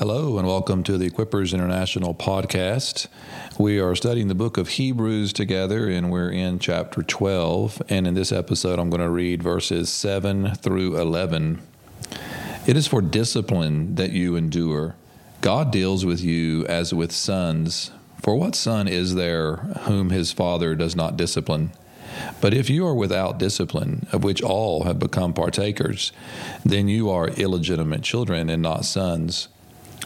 Hello, and welcome to the Equippers International podcast. We are studying the book of Hebrews together, and we're in chapter 12. And in this episode, I'm going to read verses 7 through 11. It is for discipline that you endure. God deals with you as with sons. For what son is there whom his father does not discipline? But if you are without discipline, of which all have become partakers, then you are illegitimate children and not sons.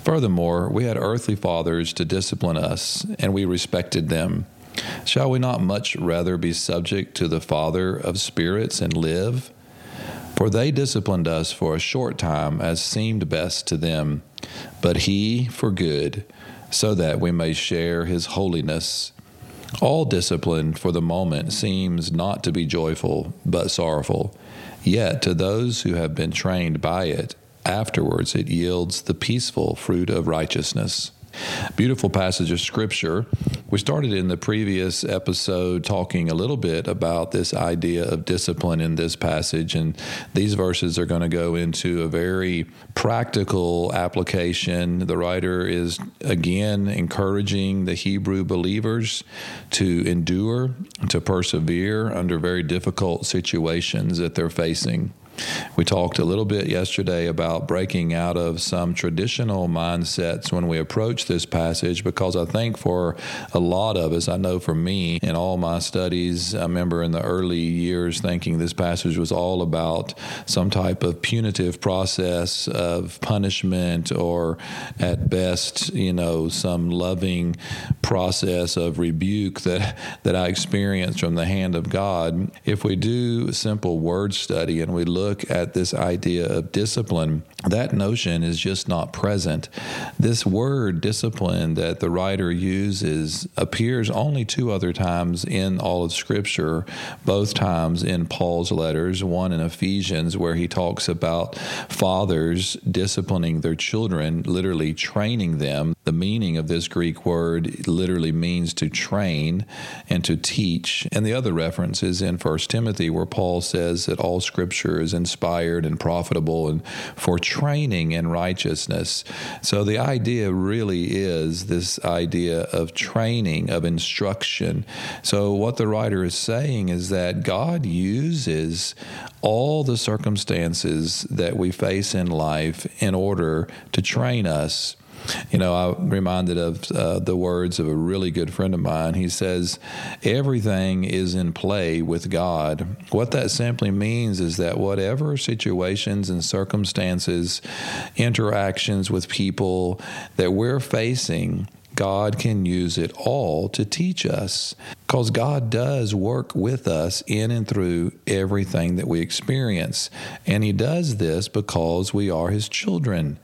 Furthermore, we had earthly fathers to discipline us, and we respected them. Shall we not much rather be subject to the Father of spirits and live? For they disciplined us for a short time as seemed best to them, but He for good, so that we may share His holiness. All discipline for the moment seems not to be joyful, but sorrowful. Yet to those who have been trained by it, afterwards it yields the peaceful fruit of righteousness. Beautiful passage of scripture. We started in the previous episode talking a little bit about this idea of discipline in this passage, and these verses are going to go into a very practical application. The writer is again encouraging the Hebrew believers to endure, to persevere under very difficult situations that they're facing. We talked a little bit yesterday about breaking out of some traditional mindsets when we approach this passage because I think for a lot of us, I know for me in all my studies, I remember in the early years thinking this passage was all about some type of punitive process of punishment or at best, you know, some loving process of rebuke that, that I experienced from the hand of God. If we do simple word study and we look look at this idea of discipline, that notion is just not present. This word discipline that the writer uses appears only two other times in all of Scripture, both times in Paul's letters, one in Ephesians, where he talks about fathers disciplining their children, literally training them. The meaning of this Greek word literally means to train and to teach. And the other reference is in 1 Timothy, where Paul says that all Scripture is inspired and profitable and for training in righteousness. So the idea really is this idea of training, of instruction. So what the writer is saying is that God uses all the circumstances that we face in life in order to train us you know, I'm reminded of uh, the words of a really good friend of mine. He says, Everything is in play with God. What that simply means is that whatever situations and circumstances, interactions with people that we're facing, God can use it all to teach us because God does work with us in and through everything that we experience. And He does this because we are His children.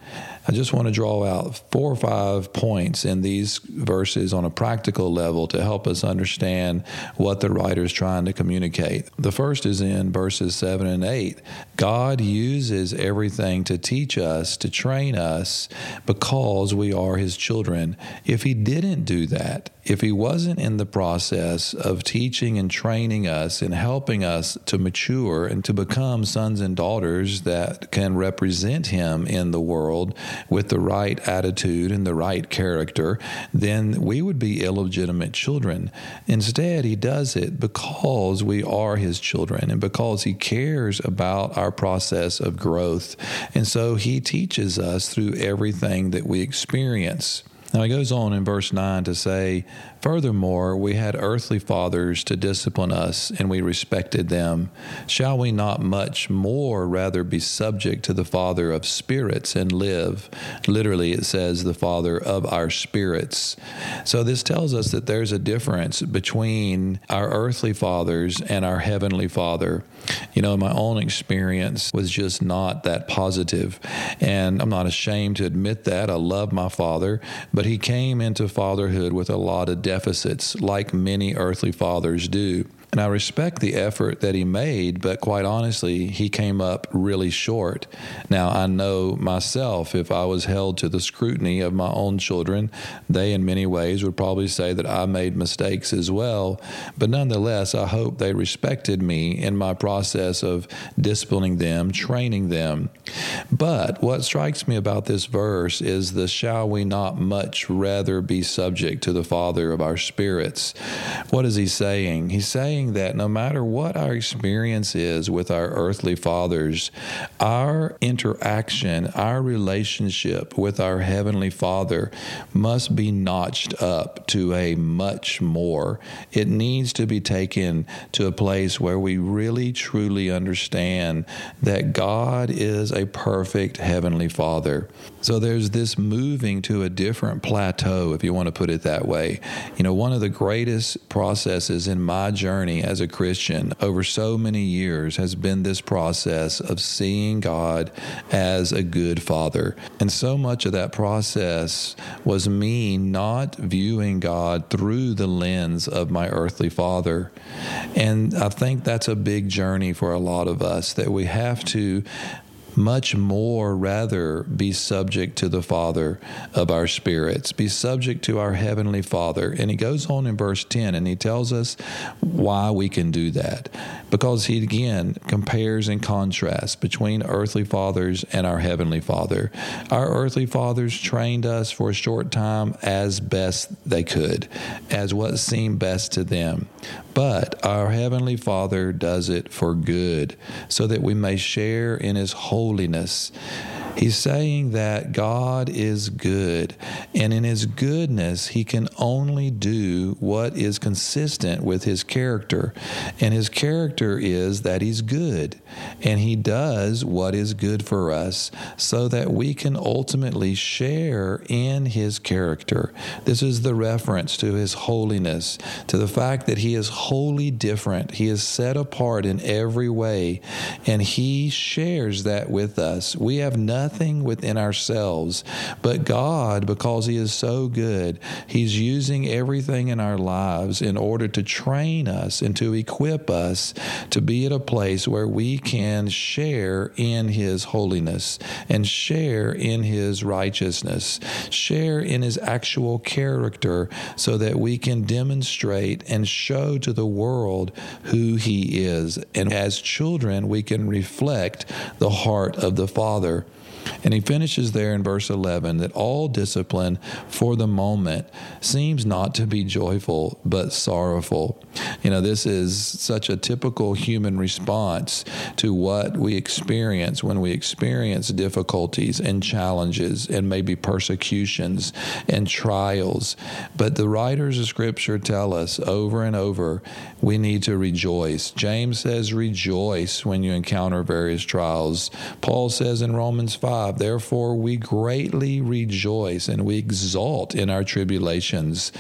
I just want to draw out four or five points in these verses on a practical level to help us understand what the writer is trying to communicate. The first is in verses 7 and 8. God uses everything to teach us, to train us, because we are His children. If He didn't do that, if He wasn't in the process of teaching and training us and helping us to mature and to become sons and daughters that can represent Him in the world, with the right attitude and the right character, then we would be illegitimate children. Instead, he does it because we are his children and because he cares about our process of growth. And so he teaches us through everything that we experience. Now, he goes on in verse 9 to say, Furthermore, we had earthly fathers to discipline us, and we respected them. Shall we not much more rather be subject to the Father of spirits and live? Literally, it says the Father of our spirits. So, this tells us that there's a difference between our earthly fathers and our heavenly Father. You know, my own experience was just not that positive, and I'm not ashamed to admit that. I love my father, but he came into fatherhood with a lot of deficits, like many earthly fathers do. And I respect the effort that he made, but quite honestly, he came up really short. Now, I know myself, if I was held to the scrutiny of my own children, they in many ways would probably say that I made mistakes as well. But nonetheless, I hope they respected me in my process of disciplining them, training them. But what strikes me about this verse is the shall we not much rather be subject to the Father of our spirits? What is he saying? He's saying that no matter what our experience is with our earthly fathers, our interaction, our relationship with our Heavenly Father must be notched up to a much more. It needs to be taken to a place where we really truly understand that God is a perfect Heavenly Father. So there's this moving to a different plateau, if you want to put it that way. You know, one of the greatest processes in my journey as a Christian over so many years has been this process of seeing God as a good Father. And so much of that process was me not viewing God through the lens of my earthly father. And I think that's a big journey for a lot of us that we have to much more rather be subject to the Father of our spirits, be subject to our Heavenly Father. And he goes on in verse 10 and he tells us why we can do that. Because he again compares and contrasts between earthly fathers and our Heavenly Father. Our earthly fathers trained us for a short time as best they could, as what seemed best to them. But our Heavenly Father does it for good, so that we may share in His holiness. He's saying that God is good, and in His goodness, He can only do what is consistent with His character. And His character is that He's good, and He does what is good for us so that we can ultimately share in His character. This is the reference to His holiness, to the fact that He is wholly different. He is set apart in every way, and He shares that with us. We have nothing nothing within ourselves, but God, because He is so good, He's using everything in our lives in order to train us and to equip us to be at a place where we can share in His holiness and share in His righteousness, share in His actual character so that we can demonstrate and show to the world who He is. And as children, we can reflect the heart of the Father. And he finishes there in verse 11 that all discipline for the moment seems not to be joyful, but sorrowful. You know, this is such a typical human response to what we experience when we experience difficulties and challenges and maybe persecutions and trials. But the writers of Scripture tell us over and over we need to rejoice. James says, rejoice when you encounter various trials. Paul says in Romans 5, 5 Therefore, we greatly rejoice and we exult in our tribulations.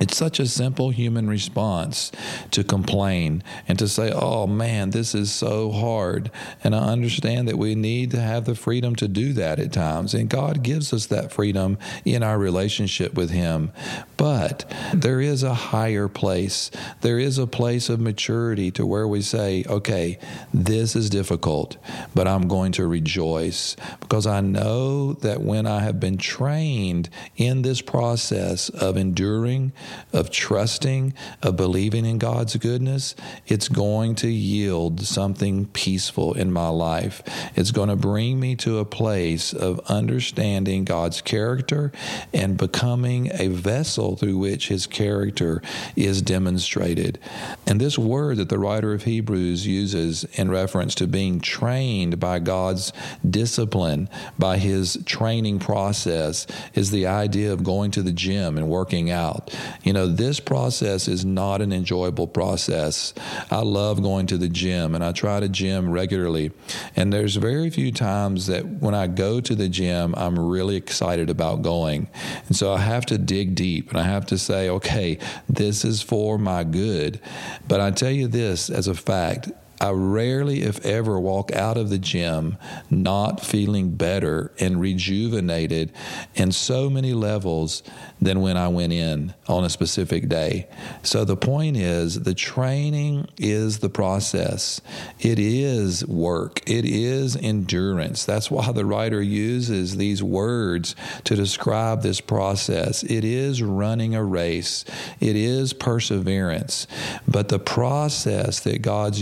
It's such a simple human response to complain and to say, Oh man, this is so hard. And I understand that we need to have the freedom to do that at times. And God gives us that freedom in our relationship with Him. But there is a higher place. There is a place of maturity to where we say, okay, this is difficult, but I'm going to rejoice because I know that when I have been trained in this process of enduring, of trusting, of believing in God's goodness, it's going to yield something peaceful in my life. It's going to bring me to a place of understanding God's character and becoming a vessel through which his character is demonstrated. And this word that the writer of Hebrews uses in reference to being trained by God's discipline by his training process is the idea of going to the gym and working out. You know, this process is not an enjoyable process. I love going to the gym and I try to gym regularly. And there's very few times that when I go to the gym, I'm really excited about going. And so I have to dig deep and I have to say, okay, this is for my good. But I tell you this as a fact, I rarely, if ever, walk out of the gym not feeling better and rejuvenated in so many levels than when I went in on a specific day. So the point is the training is the process. It is work. It is endurance. That's why the writer uses these words to describe this process. It is running a race. It is perseverance. But the process that God's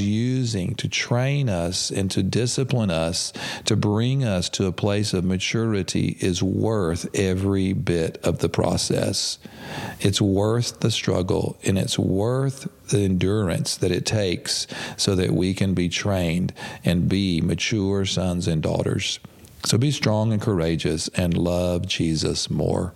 using to train us and to discipline us to bring us to a place of maturity is worth every bit of the process. It's worth the struggle and it's worth the endurance that it takes so that we can be trained and be mature sons and daughters. So be strong and courageous and love Jesus more.